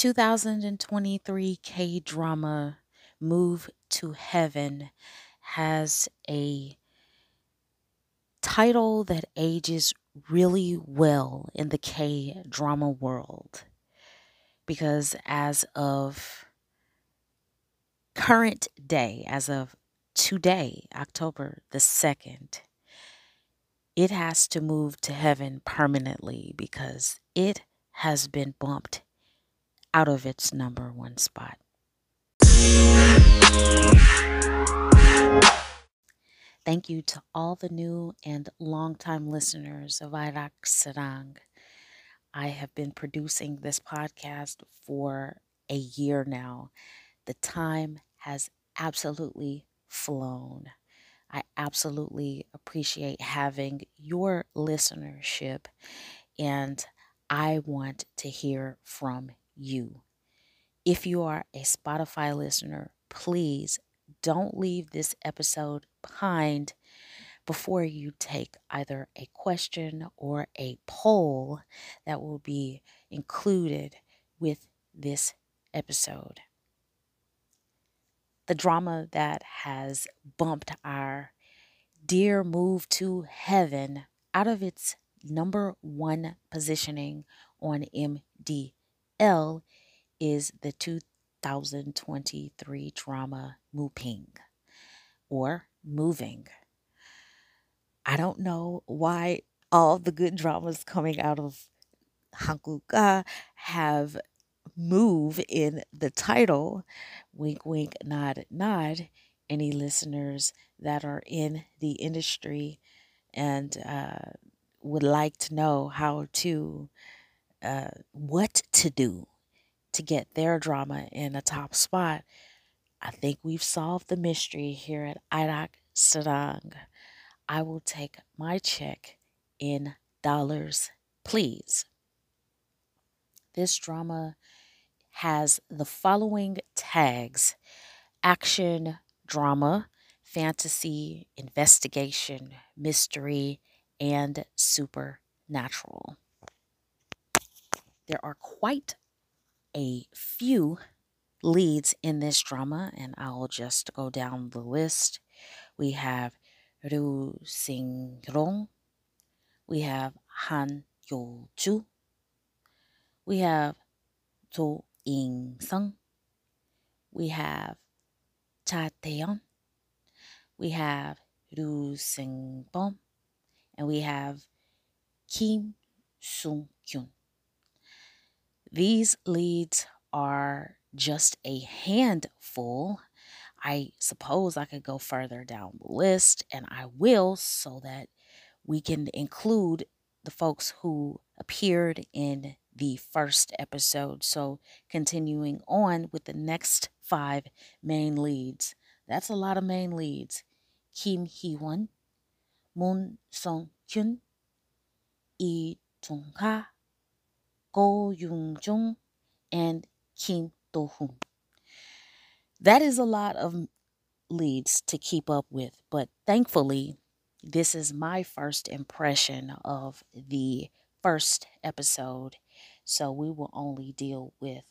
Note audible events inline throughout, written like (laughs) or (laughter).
2023 K drama Move to Heaven has a title that ages really well in the K drama world. Because as of current day, as of today, October the 2nd, it has to move to heaven permanently because it has been bumped out of its number one spot. Thank you to all the new and longtime listeners of Irak Sarang. I have been producing this podcast for a year now. The time has absolutely flown. I absolutely appreciate having your listenership, and I want to hear from you. If you are a Spotify listener, please don't leave this episode behind before you take either a question or a poll that will be included with this episode. The drama that has bumped our dear move to heaven out of its number one positioning on MDL is the 2023 drama Moving or Moving. I don't know why all the good dramas coming out of Hankuga have move in the title. Wink, wink, nod, nod. Any listeners that are in the industry and uh, would like to know how to, uh, what to do to get their drama in a top spot, I think we've solved the mystery here at Irak Sedang. I will take my check in dollars, please. This drama has the following tags action, drama, fantasy, investigation, mystery, and supernatural. There are quite a few leads in this drama, and I'll just go down the list. We have Ru Sing Rong, we have Han Hyo-joo, we have Do In Sung, we have Cha Tae-hyun, we have Ryu Seung-bum, and we have Kim Sung Kyun. These leads are just a handful. I suppose I could go further down the list, and I will so that we can include the folks who appeared in the first episode. So, continuing on with the next five main leads. That's a lot of main leads. Kim Hee Won, Moon Sung Kyun, Lee Jung Ha, Go Youn-jung, and Kim Do Hoon. That is a lot of leads to keep up with, but thankfully, this is my first impression of the first episode, so we will only deal with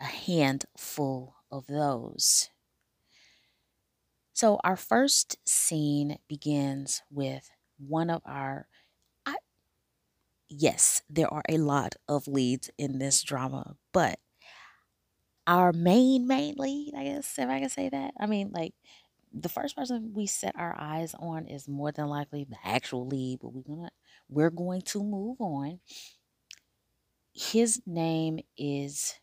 a handful of those. So, our first scene begins with one of our yes, there are a lot of leads in this drama, but our main main lead, I guess, if I can say that. I mean, like the first person we set our eyes on is more than likely the actual lead, but we're gonna we're going to move on. His name is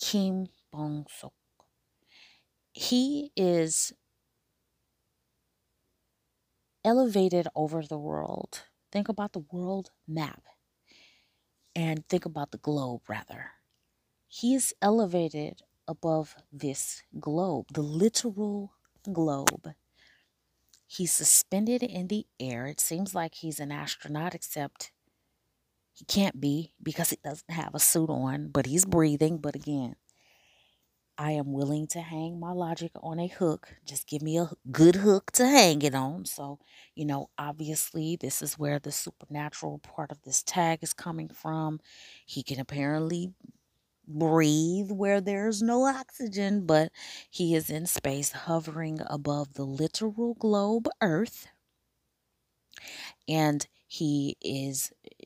Kim Bong Sok. He is elevated over the world Think about the world map and think about the globe, rather. He is elevated above this globe, the literal globe. He's suspended in the air. It seems like he's an astronaut, except he can't be because he doesn't have a suit on, but he's breathing. But again, I am willing to hang my logic on a hook. Just give me a good hook to hang it on. So, you know, obviously, this is where the supernatural part of this tag is coming from. He can apparently breathe where there's no oxygen, but he is in space hovering above the literal globe Earth. And he is eh,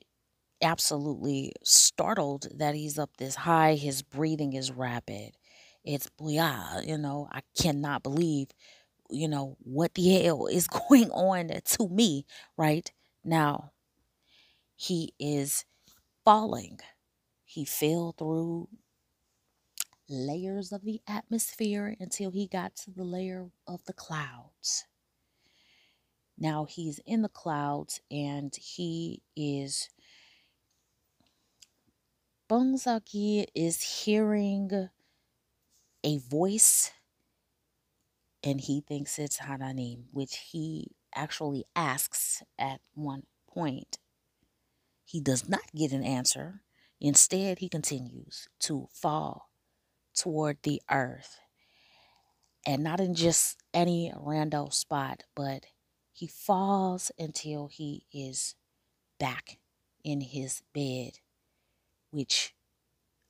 absolutely startled that he's up this high. His breathing is rapid. It's yeah, you know, I cannot believe, you know, what the hell is (laughs) going on to me right now. He is falling. He fell through layers of the atmosphere until he got to the layer of the clouds. Now he's in the clouds and he is Bong Seok-gi is hearing a voice and he thinks it's Hananim, which he actually asks at one point. He does not get an answer. Instead, he continues to fall toward the earth. And not in just any random spot, but he falls until he is back in his bed which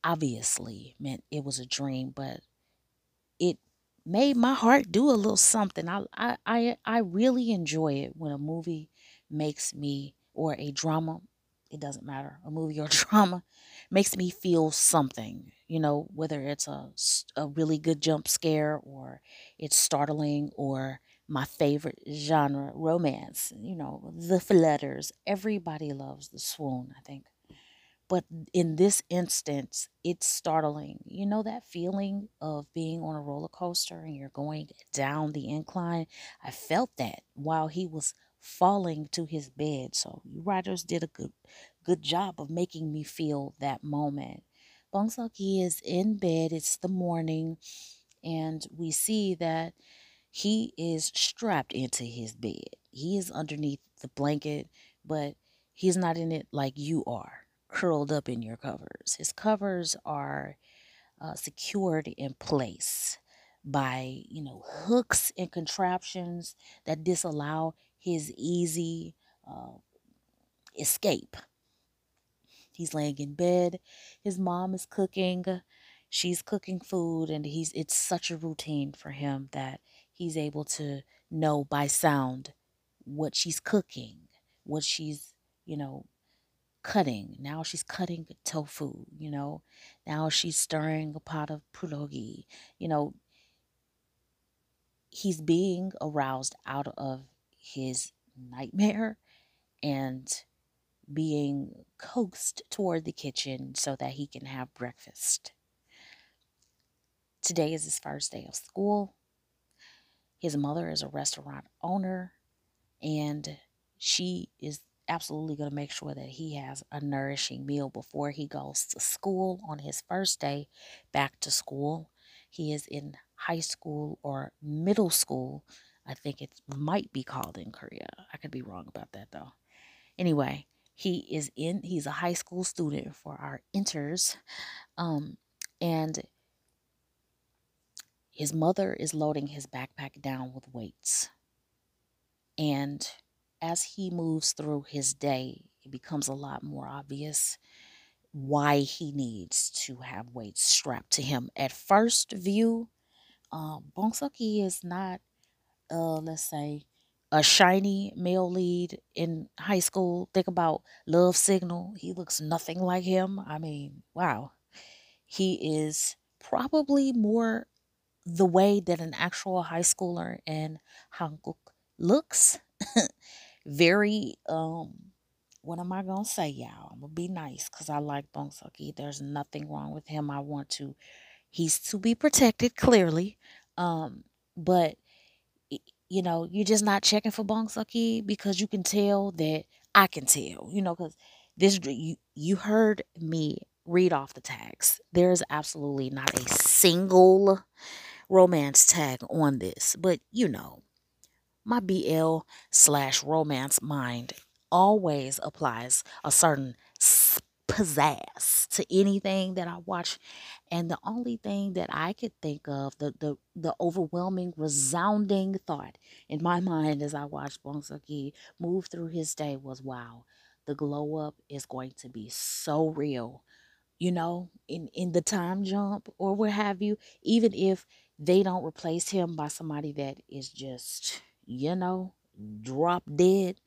obviously meant it was a dream, but it made my heart do a little something. I I I, I really enjoy it when a movie makes me or a drama, it doesn't matter, a movie or (laughs) drama makes me feel something, you know, whether it's a, a really good jump scare or it's startling or my favorite genre, romance, you know, the flutters. Everybody loves the swoon, I think. But in this instance, it's startling. You know that feeling of being on a roller coaster and you're going down the incline? I felt that while he was falling to his bed. So you writers did a good good job of making me feel that moment. Bong Seok-gi is in bed. It's the morning, and we see that he is strapped into his bed. He is underneath the blanket, but he's not in it like you are curled up in your covers. His covers are uh, secured in place by, you know, hooks and contraptions that disallow his easy uh, escape. He's laying in bed. His mom is cooking. She's cooking food, and he's it's such a routine for him that he's able to know by sound what she's cooking, what she's, you know, cutting. Now she's cutting tofu, you know. Now she's stirring a pot of pulogi. You know, he's being aroused out of his nightmare and being coaxed toward the kitchen so that he can have breakfast. Today is his first day of school. His mother is a restaurant owner and she is absolutely going to make sure that he has a nourishing meal before he goes to school on his first day back to school. He is in high school or middle school. I think it might be called in Korea. I could be wrong about that though. Anyway, he is in he's a high school student for our inters. Um and his mother is loading his backpack down with weights. And as he moves through his day, it becomes a lot more obvious why he needs to have weights strapped to him. At first view, um, Bong Seok-gi is not, uh, let's say, a shiny male lead in high school. Think about Love Signal. He looks nothing like him. I mean, wow. He is probably more the way that an actual high schooler in Hanguk looks. (laughs) very um what am I gonna say, y'all? I'm gonna be nice because I like Bong Seok-gi. There's nothing wrong with him. I want to. He's to be protected, clearly. Um, but you know, you're just not checking for Bong Seok-gi because you can tell that I can tell. You know, because this you you heard me read off the tags. There's absolutely not a single romance tag on this, but you know, my BL slash romance mind always applies a certain pizzazz to anything that I watch. And the only thing that I could think of, the the, the overwhelming, resounding thought in my (laughs) mind as I watched Bong Seok-gi move through his day was, wow, the glow up is going to be so real. you know, in, in the time jump or what have you, even if they don't replace him by somebody that is just, you know, drop dead,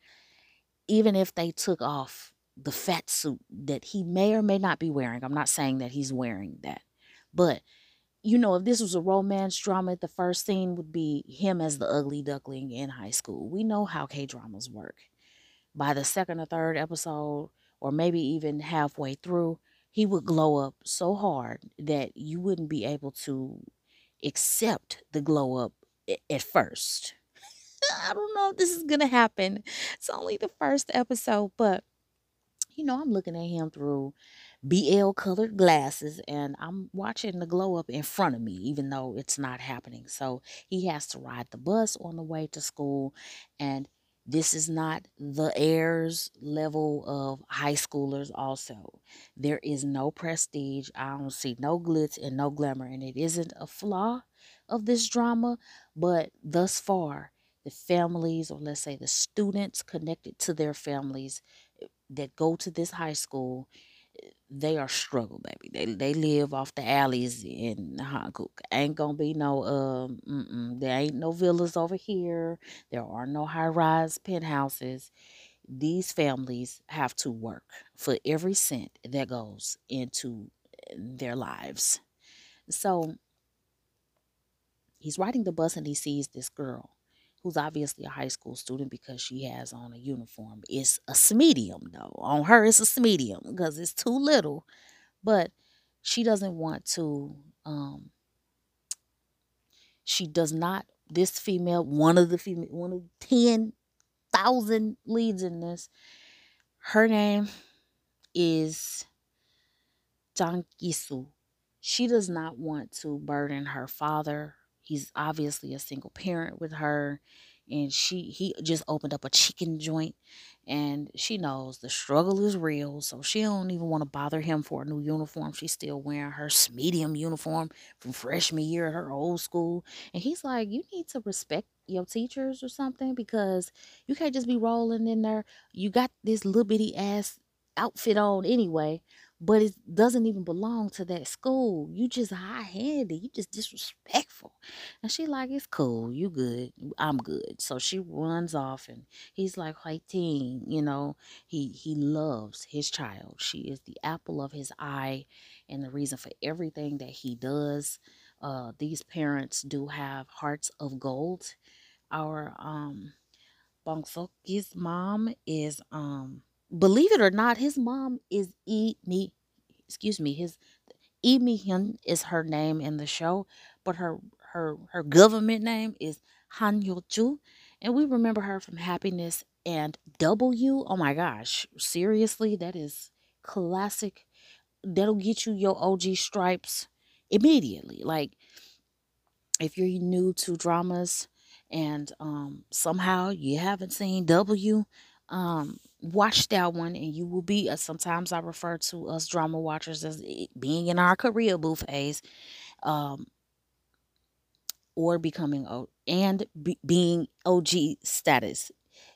even if they took off the fat suit that he may or may not be wearing, I'm not saying that he's wearing that, but you know, if this was a romance drama, the first scene would be him as the ugly duckling in high school. We know how K dramas work. By the second or third episode, or maybe even halfway through, he would glow up so hard that you wouldn't be able to accept the glow up at first. I don't know if this is going to happen. It's only the first episode, but you know, I'm looking at him through BL colored glasses and I'm watching the glow up in front of me, even though it's not happening. So he has to ride the bus on the way to school. And this is not the heirs level of high schoolers, also. There is no prestige. I don't see no glitz and no glamour. And it isn't a flaw of this drama, but thus far, the families, or let's say the students connected to their families eh, that go to this high school, they are struggle, baby. They they live off the alleys in Hankook. Ain't gonna be no um. There ain't no villas over here. There are no high rise penthouses. These families have to work for every cent that goes into their lives. So he's riding the bus and he sees this girl who's obviously a high school student because she has on a uniform. It's a medium though. On her, it's a medium because it's too little. But she doesn't want to. Um, she does not. This female, one of the female, one of ten thousand leads in this. Her name is Jang Hui-soo. She does not want to burden her father He's obviously a single parent with her and she he just opened up a chicken joint and she knows the struggle is real so she don't even want to bother him for a new uniform. She's still wearing her medium uniform from freshman year at her old school and he's like you need to respect your teachers or something because you can't just be rolling in there. You got this little bitty ass outfit on anyway but it doesn't even belong to that school. You just high handed. You just disrespectful. And she like, it's cool. You good. I'm good. So she runs off and he's like, teen, you know, he he loves his child. She is the apple of his eye and the reason for everything that he does. Uh, these parents do have hearts of gold. Our um Bong mom is um believe it or not, his mom is E me, excuse me, his E Mi Hyun is her name in the show, but her her her government name is Han Hyo-joo, and we remember her from Happiness and W. Oh my gosh, seriously, that is classic. That'll get you your OG stripes immediately. Like if you're new to dramas and um somehow you haven't seen W, um watch that one and you will be uh, sometimes i refer to us drama watchers as being in our Koreaboo phase um or becoming o and be, being og status.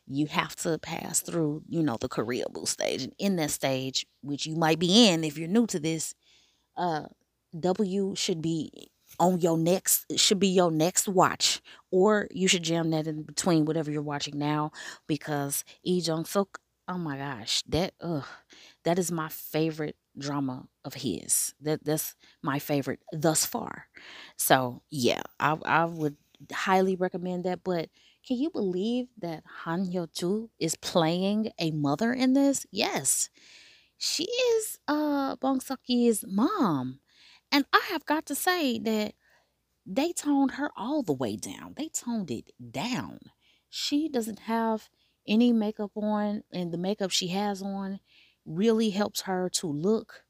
You have to pass through you know the Koreaboo stage and in that stage which you might be in if you're new to this uh w should be on your next should be your next watch or you should jam that in between whatever you're watching now because Lee Jong Suk oh my gosh that that is my favorite drama of his that that's my favorite thus far so yeah I, I would highly recommend that but can you believe that Han Hyo Ju is playing a mother in this yes she is uh Bong Seok's mom and I have got to say that they toned her all the way down. They toned it down. She doesn't have any makeup on, and the makeup she has on really helps her to look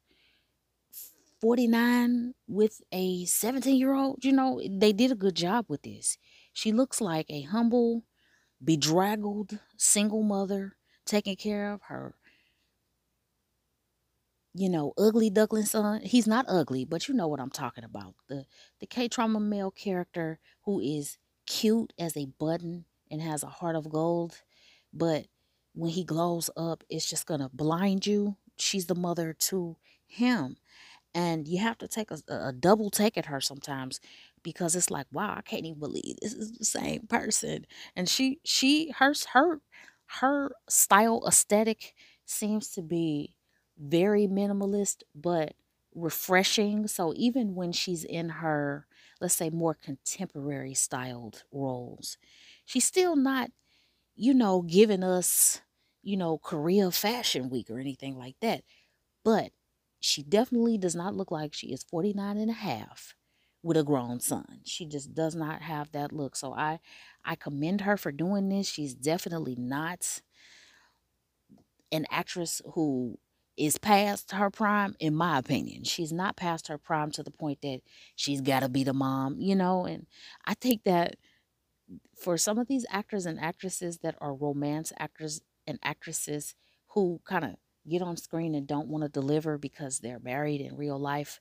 49 with a 17 year old. You know, they did a good job with this. She looks like a humble, bedraggled single mother taking care of her you know, ugly duckling son. He's not ugly, but you know what I'm talking about. The the K trauma male character who is cute as a button and has a heart of gold, but when he glows up, it's just gonna blind you. She's the mother to him. And you have to take a, a double take at her sometimes because it's like, wow, I can't even believe this is the same person. And she she her her her style aesthetic seems to be very minimalist but refreshing. So even when she's in her, let's say, more contemporary styled roles, she's still not, you know, giving us, you know, Korea Fashion Week or anything like that. But she definitely does not look like she is 49 and a half with a grown son. She just does not have that look. So I I commend her for doing this. She's definitely not an actress who is past her prime in my opinion. She's not past her prime to the point that she's got to be the mom, you know, and I take that for some of these actors and actresses that are romance actors and actresses who kind of get on screen and don't want to deliver because they're married in real life,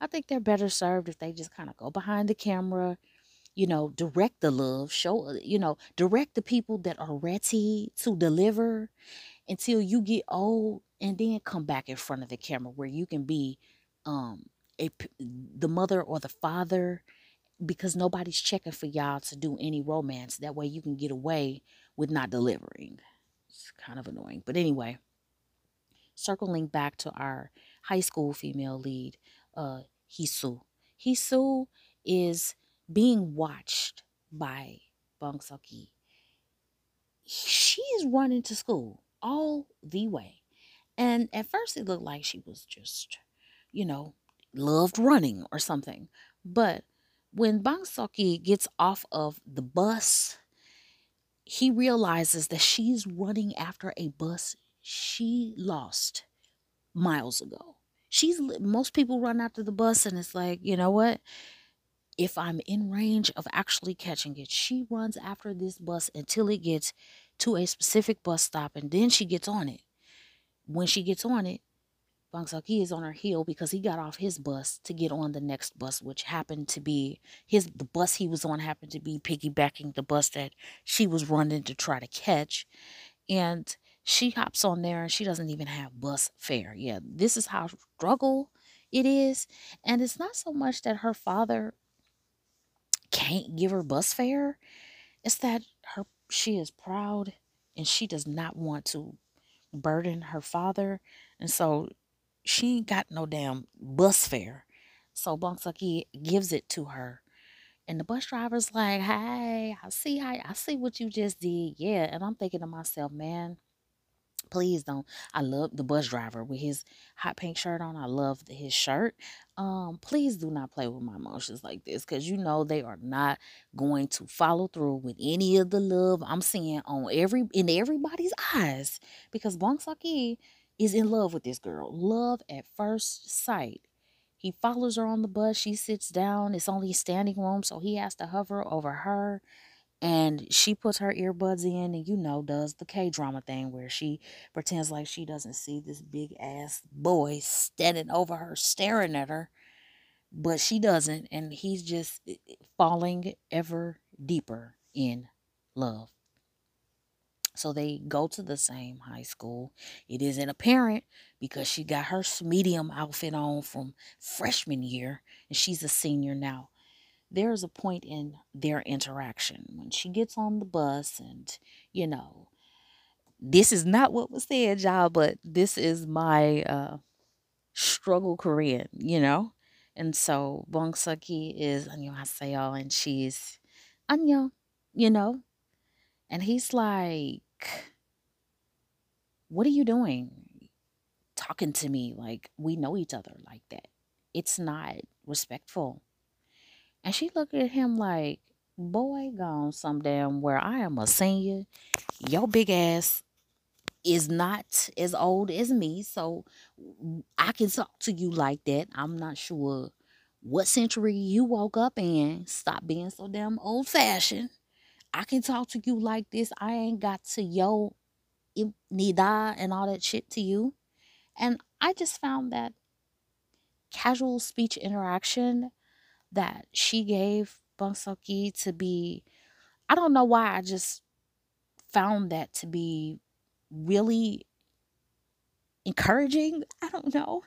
I think they're better served if they just kind of go behind the camera, you know, direct the love, show, you know, direct the people that are ready to deliver until you get old and then come back in front of the camera where you can be um a the mother or the father because nobody's checking for y'all to do any romance that way you can get away with not delivering it's kind of annoying but anyway circling back to our high school female lead uh Hisu Hisu is being watched by Bong Seok-ki she is running to school all the way and at first, it looked like she was just, you know, loved running or something. But when Bang Seok-ki gets off of the bus, he realizes that she's running after a bus she lost miles ago. She's most people run after the bus and it's like, you know what? If I'm in range of actually catching it, she runs after this bus until it gets to a specific bus stop and then she gets on it when she gets on it, Bang Seok-ki is on her heel because he got off his bus to get on the next bus, which happened to be his the bus he was on happened to be piggybacking the bus that she was running to try to catch. And she hops on there and she doesn't even have bus fare. Yeah, this is how struggle it is. And it's not so much that her father can't give her bus fare. It's that her she is proud and she does not want to burden her father. And so she ain't got no damn bus fare. So Bong Seok-ki gives it to her. And the bus driver's like, hey, I see how I see what you just did. Yeah. And I'm thinking to myself, man, please don't i love the bus driver with his hot pink shirt on i love his shirt um please do not play with my emotions like this because you know they are not going to follow through with any of the love i'm seeing on every in everybody's eyes because bong Seok-ki is in love with this girl. Love at first sight. He follows her on the bus. She sits down. It's only standing room so he has to hover over her. And she puts her earbuds in and you know does the k drama thing where she pretends like she doesn't see this big ass boy standing over her staring at her. But she doesn't and he's just eh, eh, falling ever deeper in love so they go to the same high school. It isn't apparent because she got her medium outfit on from freshman year and she's a senior now there's a point in their interaction when she gets on the bus and you know this is not what was said y'all but this is my uh struggle korean you know and so bong Seok-ki is 안녕하세요 and she's 안녕 you know and he's like what are you doing talking to me like we know each other like that it's not respectful and she looked at him like, boy, gone some damn where I am a senior. Your big ass is not as old as me, so I can talk to you like that. I'm not sure what century you woke up in. Stop being so damn old fashioned. I can talk to you like this. I ain't got to yo nida and all that shit to you. And I just found that casual speech interaction that she gave Bong Seok-ki to be I don't know why I just found that to be really encouraging. (laughs) I don't know.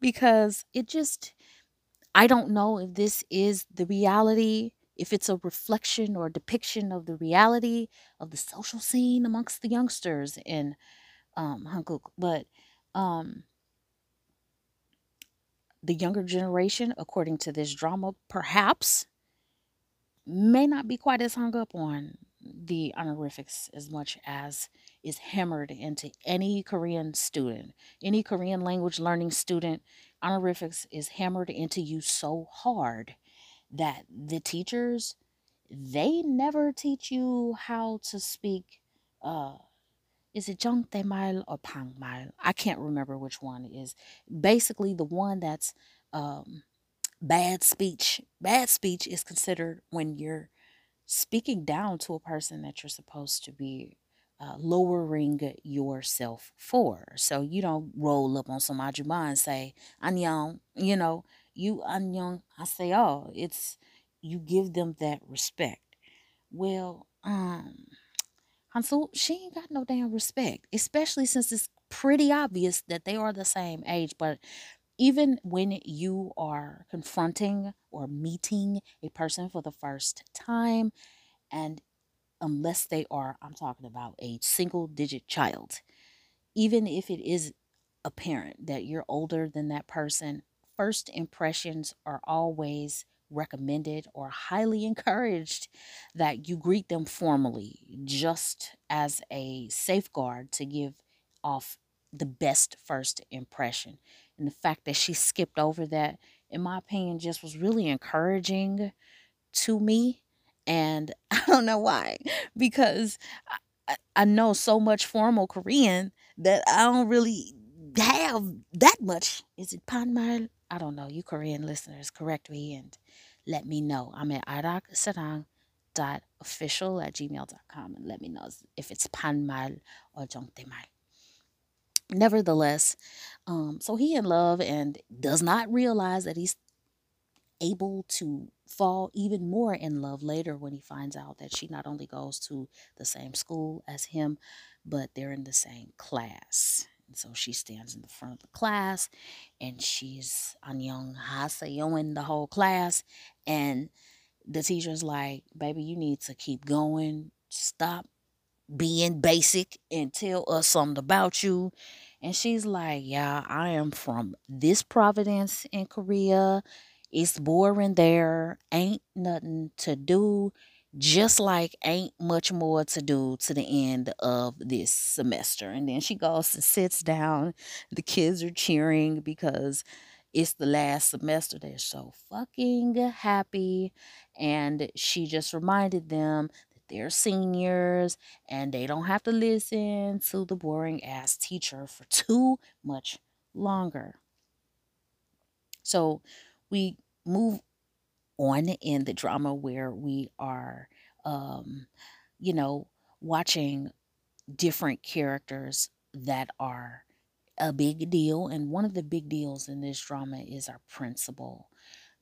because it just, I don't know if this is the reality, if it's a reflection or depiction of the reality of the social scene amongst the youngsters in um, Hankook. But um, the younger generation, according to this drama, perhaps may not be quite as hung up on the honorifics as much as is hammered into any Korean student, any Korean language learning student. Honorifics is hammered into you so hard that the teachers they never teach you how to speak uh is it Jongtaemal or Pang Pangmal? I can't remember which one is. Basically, the one that's um, bad speech. Bad speech is considered when you're speaking down to a person that you're supposed to be uh, lowering yourself for. So you don't roll up on some ajuma and say, Anyang, you know, you Anyang, I say, oh, it's, you give them that respect. Well, um, Hansel, she ain't got no damn respect, especially since it's pretty obvious that they are the same age. But even when you are confronting or meeting a person for the first time, and unless they are, I'm talking about a single digit child, even if it is apparent that you're older than that person, first impressions are always recommended or highly (laughs) encouraged that you greet them formally just as a safeguard to give off the best first impression. And the fact that she skipped over that, in my opinion, just was really encouraging to me. And (laughs) I don't know why, because I, I know so much formal Korean that I don't really have that much. Is it Panmal? I don't know. You Korean listeners, correct me and let me know. I'm at airaksarang.official at gmail.com and let me know if it's Panmal or Jongtaemal. Nevertheless, um, so he in love and does not realize that he's able to fall even more in love later when he finds out that she not only goes to the same school as him, but they're in the same class. And so she stands in the front of the class and she's Anyong Haseyoing the whole class. And the teacher's like, baby, you need to keep going. Stop being basic and tell us something about you. And she's like, Yeah, I am from this Providence in Korea. It's boring there. Ain't nothing to do just like ain't much more to do to the end of this semester. And then she goes and sits down. The kids are cheering because it's the last semester. They're so fucking happy. And she just reminded them that they're seniors and they don't have to listen to the boring ass teacher for too much longer. So we move on in the drama where we are, um, you know, watching different characters that are a big deal. And one of the big deals in this drama is our principal.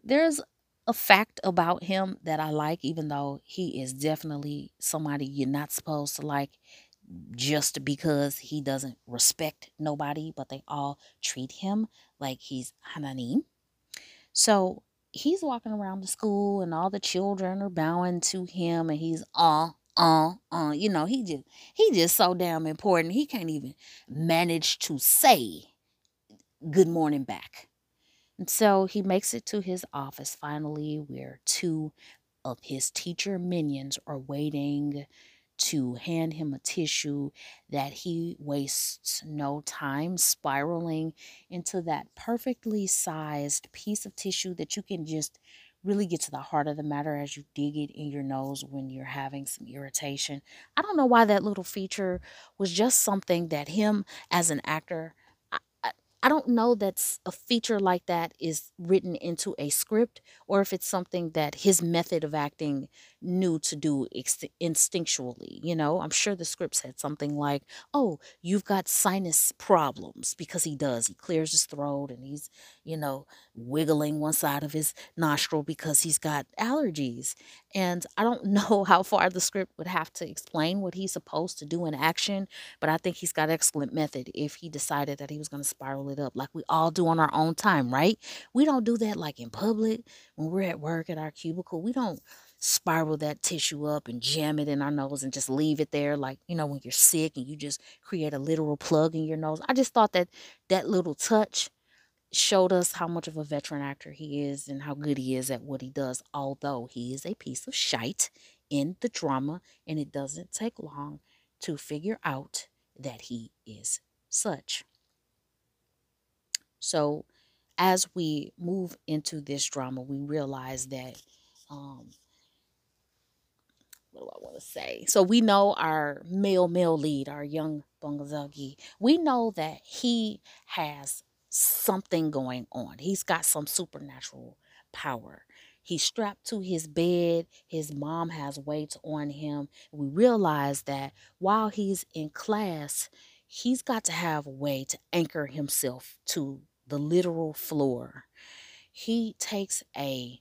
There's a fact about him that I like, even though he is definitely somebody you're not supposed to like just because he doesn't respect nobody, but they all treat him like he's Hananim. So he's walking around the school and all the children are bowing to him and he's uh uh uh you know he just he just so damn important he can't even manage to say good morning back. And so he makes it to his office finally where two of his teacher minions are waiting to hand him a tissue that he wastes no time spiraling into that perfectly sized piece of tissue that you can just really get to the heart of the matter as you dig it in your nose when you're having some irritation. I don't know why that little feature was just something that him as an actor I don't know that a feature like that is written into a script or if it's something that his method of acting knew to do instinctually. You know, I'm sure the script said something like, "Oh, you've got sinus problems," because he does. He clears his throat and he's, you know, wiggling one side of his nostril because he's got allergies. And I don't (laughs) know how far the script would have to explain what he's supposed to do in action, but I think he's got excellent method if he decided that he was going to spiral it up like we all do on our own time, right? We don't do that like in public when we're at work at our cubicle. We don't spiral that tissue up and jam it in our nose and just leave it there like you know when you're sick and you just create a literal plug in your nose. I just thought that that little touch showed us how much of a veteran actor he is and how good he is at what he does although he is a piece of shite in the drama and it doesn't take long to figure out that he is such. So as we move into this drama we realize that um, what do I want to say? So we know our male male lead, our young Bongazagi. We know that he has something going on. He's got some supernatural power. He's strapped to his bed. His mom has weights on him. We realize that while he's in class, he's got to have a way to anchor himself to the literal floor. He takes a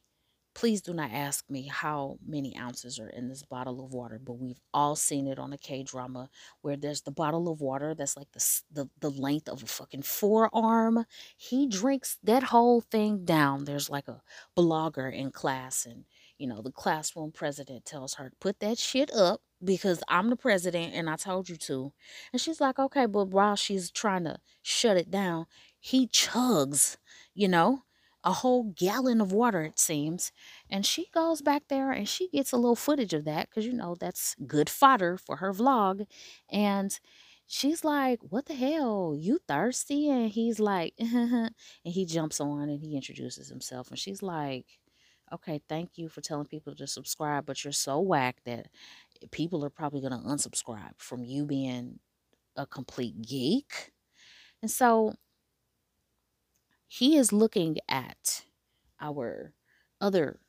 Please do not ask me how many ounces are in this bottle of water, but we've all seen it on a K drama where there's the bottle of water that's like the, the, the length of a fucking forearm. He drinks that whole thing down. There's like a blogger in class, and you know, the classroom president tells her, put that shit up because I'm the president and I told you to. And she's like, okay, but while she's trying to shut it down, he chugs, you know? A whole gallon of water, it seems. And she goes back there and she gets a little footage of that because, you know, that's good fodder for her vlog. And she's like, What the hell? You thirsty? And he's like, (laughs) and he jumps on and he introduces himself. And she's like, Okay, thank you for telling people to subscribe, but you're so whack that people are probably going to unsubscribe from you being a complete geek. And so he is looking at our other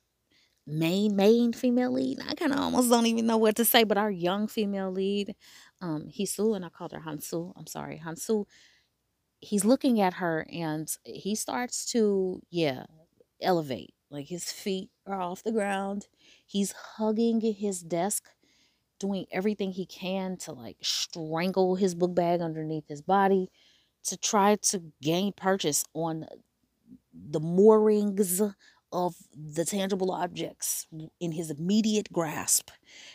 main main female lead. I kind of almost don't even know what to say, but our young female lead, um, Hisu, and I called her Hansu. I'm sorry, Hansu. He's looking at her and he starts to, yeah, elevate. Like his feet are off the ground. He's hugging his desk, doing everything he can to like strangle his book bag underneath his body to try to gain purchase on the moorings of the tangible objects in his immediate grasp.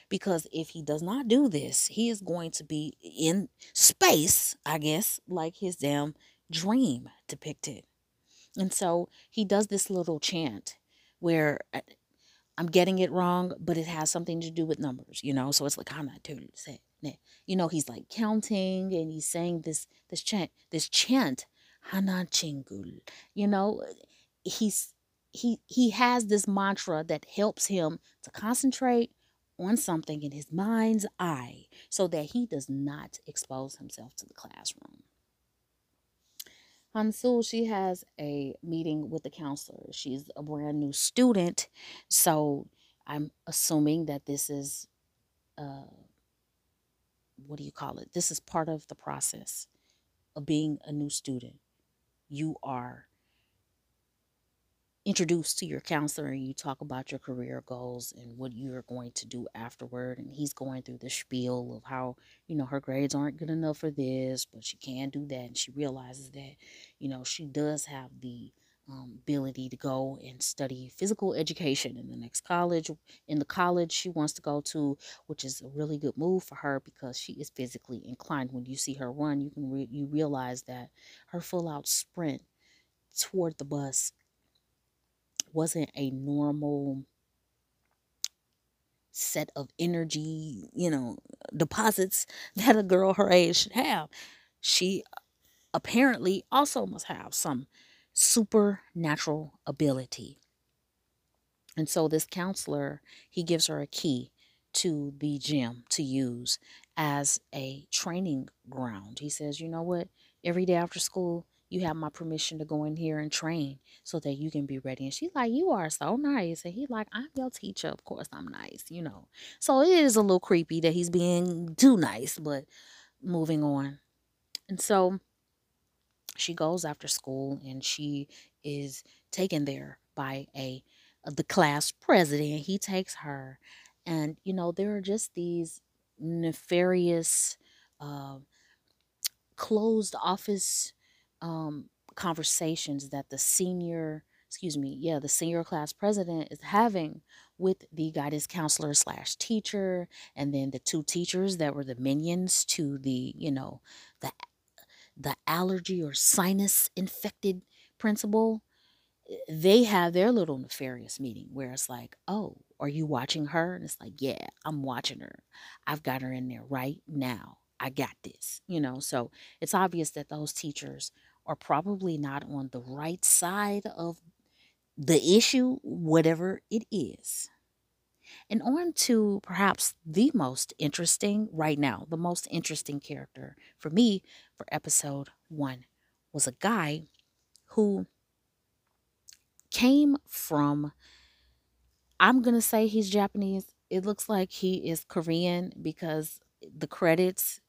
Because if he does not do this, he is going to be in space, I guess, like his damn dream depicted. And so he does this little chant where uh, I'm getting it wrong, but it has something to do with numbers, you know? So it's like, I'm not doing it you know, he's like counting and he's saying this this chant, this chant, Hana Chingul. You know, he's he he has this mantra that helps him to concentrate on something in his mind's eye so that he does not expose himself to the classroom. Hansul, she has a meeting with the counselor. She's a brand new student, so I'm assuming that this is uh, what do you call it? This is part of the process of being a new student. You are introduced to your counselor and you talk about your career goals and what you're going to do afterward and he's going through the spiel of how you know her grades aren't good enough for this but she can do that and she realizes that you know she does have the um, ability to go and study physical education in the next college in the college she wants to go to which is a really good move for her because she is physically inclined. When you see her run you can re- you realize that her full out sprint toward the bus wasn't a normal set of energy you know deposits (laughs) that a girl her age should have. She apparently also must have some supernatural ability. And so this counselor, he gives her a key to the gym to use as a training ground. He says, you know what? Every day after school, you have my permission to go in here and train so that you can be ready. And she's like, You are so nice. And he's like, I'm your teacher. Of course, I'm nice, you know. So it is a little creepy that he's being too nice, but moving on. And so she goes after school and she is taken there by a the class president. He takes her, and you know there are just these nefarious, uh, closed office um, conversations that the senior, excuse me, yeah, the senior class president is having with the guidance counselor slash teacher, and then the two teachers that were the minions to the, you know, the the allergy or sinus infected principal they have their little nefarious meeting where it's like, oh, are you watching her? And it's like, yeah, I'm watching her. I've got her in there right now. I got this, you know. So it's obvious that those teachers are probably not on the right side of the issue, whatever it is. And on to perhaps the most interesting right now, the most interesting character for me for episode one was a guy who came from, I'm going to say he's Japanese. It looks like he is Korean because the credits,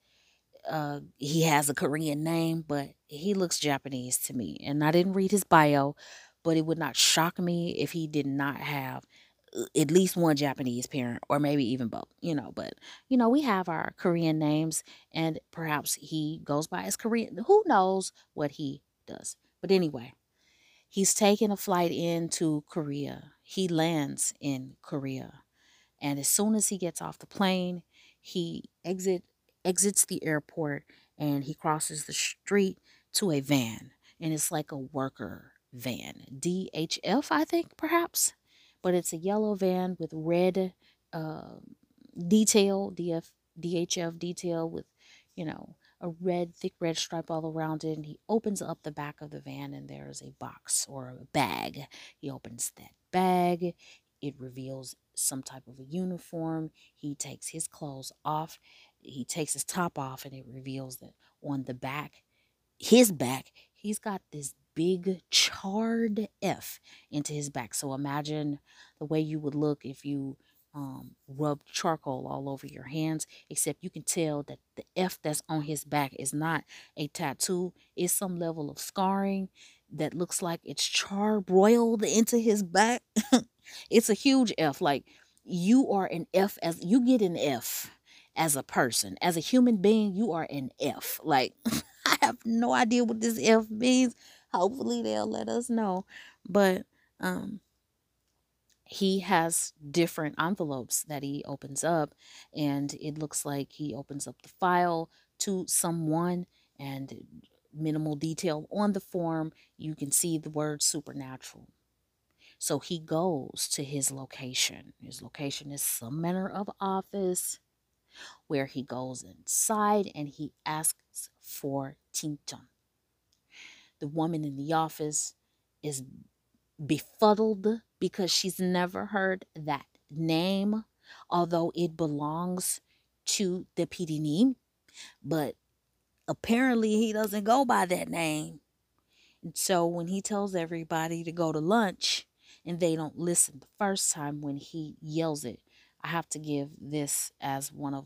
uh, he has a Korean name, but he looks Japanese to me. And I didn't read his bio, but it would not shock me if he did not have at least one Japanese parent or maybe even both, you know. But, you know, we have our Korean names and perhaps he goes by his Korean. Who knows what he does? But anyway, He's taking a flight into Korea. He lands in Korea. And as soon as he gets off the plane, he exit exits the airport and he crosses the street to a van. And it's like a worker van. DHF, I think, perhaps. But it's a yellow van with red uh, detail, DF, DHF detail with, you know, a red, thick red stripe all around it. And he opens up the back of the van, and there's a box or a bag. He opens that bag. It reveals some type of a uniform. He takes his clothes off. He takes his top off, and it reveals that on the back, his back, he's got this big charred F into his back. So imagine the way you would look if you um, rubbed charcoal all over your hands, except you can tell that the F that's on his back is not a tattoo. It's some level of scarring that looks like it's charbroiled into his back. (laughs) it's a huge F. Like you are an F as you get an F as a person, as a human being, you are an F. Like (laughs) I have no idea what this F means. Hopefully they'll let us know. But um he has different envelopes that he opens up and it looks like he opens up the file to someone and minimal detail on the form you can see the word supernatural so he goes to his location his location is some manner of office where he goes inside and he asks for Tinton. The woman in the office is befuddled because she's never heard that name, although it belongs to the PD But apparently, he doesn't go by that name. And so, when he tells everybody to go to lunch and they don't listen the first time when he yells it, I have to give this as one of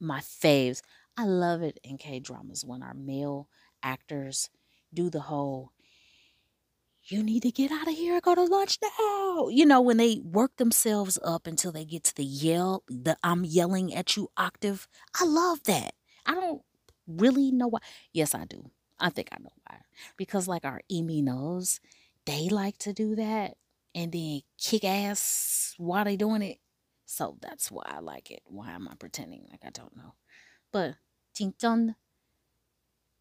my faves. I love it in K dramas when our male actors do the whole you need to get out of here go to lunch now you know when they work themselves up until they get to the yell the i'm yelling at you octave. I love that. I don't really know why yes i do. I think i know why. Because like our emi knows they like to do that and then kick ass while they doing it. So that's why i like it. Why am i pretending like i don't know? But Tinton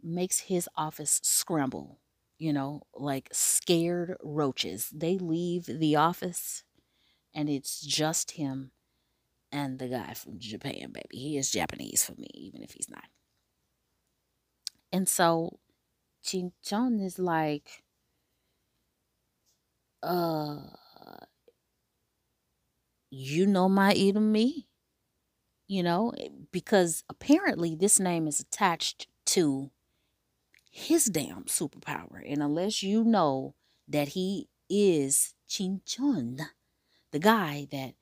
makes his office scramble you know, like scared roaches. They leave the office and it's just him and the guy from Japan, baby. He is Japanese for me, even if he's not. And so Chinchon is like, uh, you know my me, you know, because apparently this name is attached to his damn superpower. And unless you know that he is Chin Chun, the guy that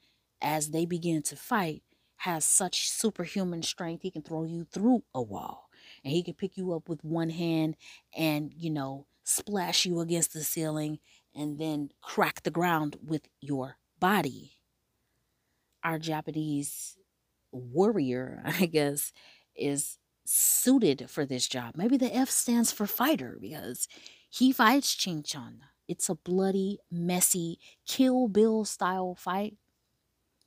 as they begin to fight has such superhuman strength, he can throw you through a wall. And he can pick you up with one hand and, you know, splash you against the ceiling and then crack the ground with your body. Our Japanese warrior, (laughs) I guess, is suited for this job. Maybe the F stands for fighter because he fights Ching Chun. It's a bloody, messy, Kill Bill style fight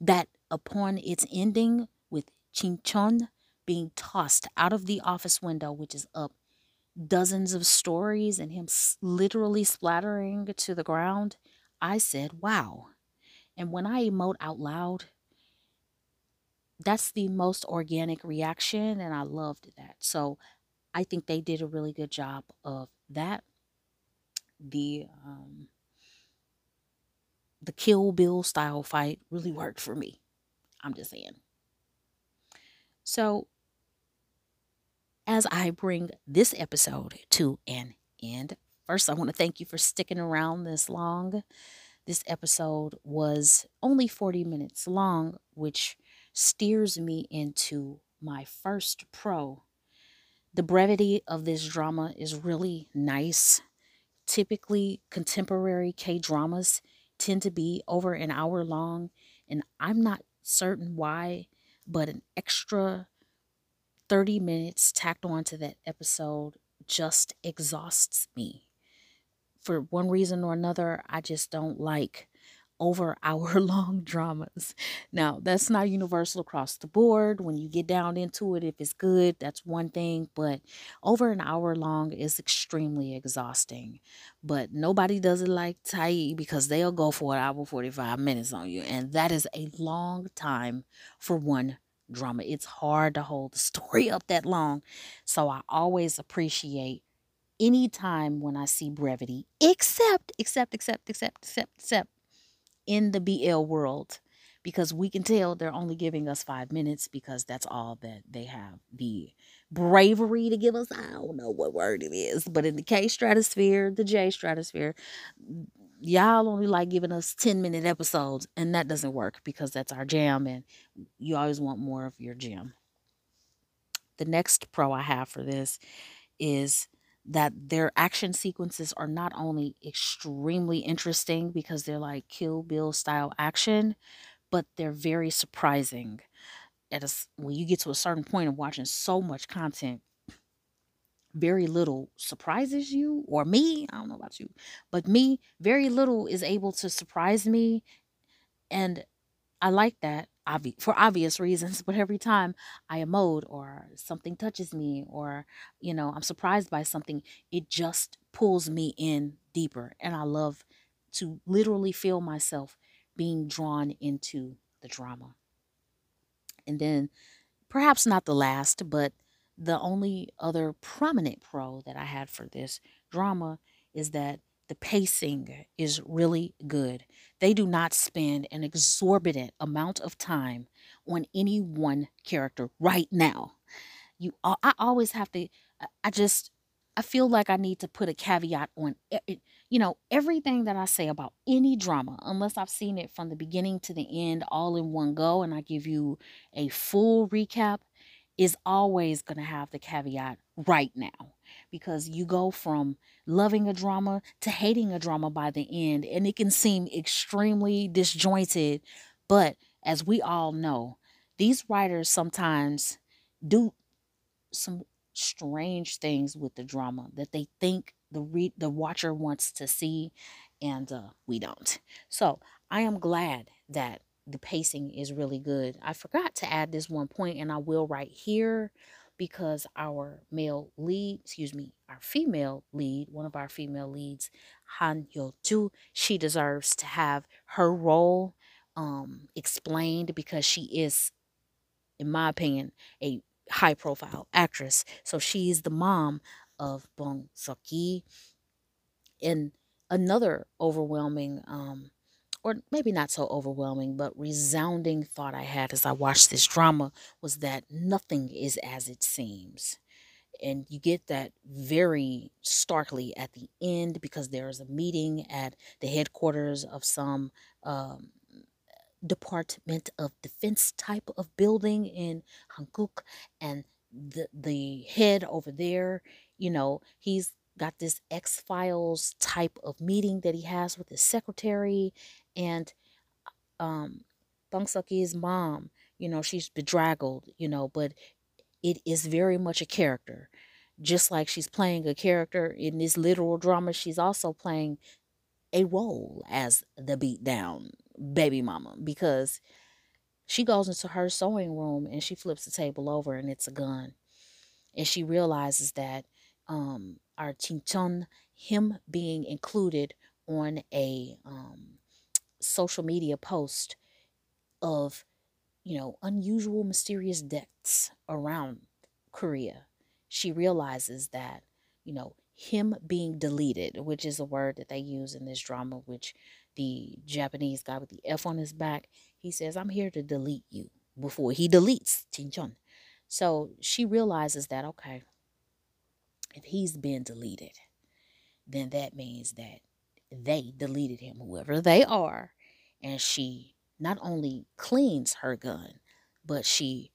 that, upon its ending with Ching Chun being tossed out of the office window, which is up dozens of stories, and him literally splattering to the ground, I said, wow. And when I emote out loud, that's the most organic reaction, and I loved that. So I think they did a really good job of that. The um, the Kill Bill style fight really worked for me. I'm just saying. So as I bring this episode to an end, first I want to thank you for sticking around this long. This episode was only 40 minutes long, which steers me into my first pro. The brevity of this drama is really nice. Typically, contemporary K dramas tend to be over an hour long, and I'm not certain why, but an extra 30 minutes tacked onto that episode just exhausts me. For one reason or another, I just don't like over (laughs) hour long dramas. Now, that's not universal across the board. When you get down into it, if it's good, that's one thing, but over an hour long is extremely exhausting. But nobody does it like Thai because they'll go for an hour 45 minutes on you, and that is a long time for one drama. It's hard to hold the (laughs) story up that long. So I always appreciate any time when I see brevity, except, except, except, except, except, except in the BL world because we can tell they're only giving us five minutes because that's all that they have the bravery to give us. I don't know what word it is, but in the K stratosphere, the J stratosphere, mm, y'all only like giving us 10 minute episodes, and that doesn't work because that's our jam, and you always want more of your jam. The next pro I have for this is that their action sequences are not only extremely interesting because they're like Kill Bill style action, but they're very surprising. At a, when you get to a certain point of watching so much content, very little surprises you or me. I don't know about you, but me, very little is able to surprise me. And I like that obvi- for obvious reasons, (laughs) but every time I emote or something touches me or, you know, I'm surprised by something, it just pulls me in deeper. And I love to literally feel myself being drawn into the drama. And then, perhaps not the last, but the only other prominent pro that I had for this drama is that the pacing is really good. They do not spend an exorbitant amount of time on any one character right now. You, I always have to. I just, I feel like I need to put a caveat on. You know, everything that I say about any drama, unless I've seen it from the beginning to the end, all in one go, and I give you a full recap, is always going to have the caveat right now because you go from loving a drama to hating a drama by the end and it can seem extremely disjointed. But as we all know these writers sometimes do some strange things with the drama that they think the re- the watcher wants to see and uh, we don't. So i am glad that the pacing is really good. I forgot to add this one point, and I will right here because our male lead, excuse me, our female lead, one of our female leads, Han Yo Ju, she deserves to have her role um, explained because she is, in my opinion, a high profile actress. So she's the mom of Bong Seok and another overwhelming um, or maybe not so overwhelming, but resounding thought I had as I watched this drama was that nothing is as it seems. and you get that very starkly at the end because there is a meeting at the headquarters of some um, Department of Defense type of building in Hankuk, and the the head over there, you know, he's got this X Files type of meeting that he has with his secretary, and um, Bang Suki's mom, you know, she's bedraggled, you know, but it is very much a character. Just like she's playing a character in this literal drama, she's also playing a role as the beat down baby mama because she goes into her sewing room and she flips the table over and it's a gun. And she realizes that um, our Chinchon, him being included on a um, social media post of, you know, unusual, mysterious deaths around Korea, she realizes that, you know, him being deleted, which is a word that they use in this drama, which the Japanese guy with the F on his back, he says, I'm here to delete you before he deletes Chinchon. So she realizes that, okay, if he's been deleted, then that means that they deleted him, whoever they are. And she not only cleans her gun, but she,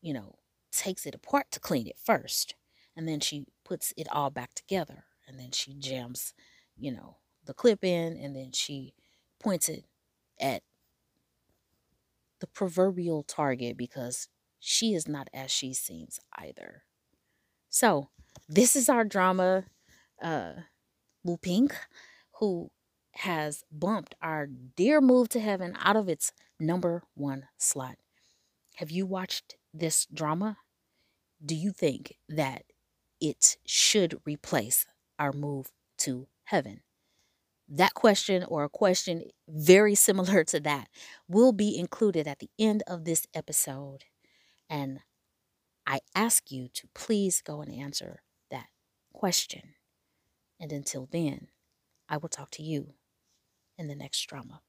you know, takes it apart to clean it first. And then she puts it all back together. And then she jams, you know, the clip in and then she points it at the proverbial target because she is not as she seems either. So, this is our drama, uh, Wu Ping, who has bumped our Dear Move to Heaven out of its number one slot. Have you watched this drama? Do you think that it should replace our move to heaven? That question, or a question very (laughs) similar to that, will be included at the end of this episode. And I ask you to please go and answer that question. And until then, I will talk to you in the next drama.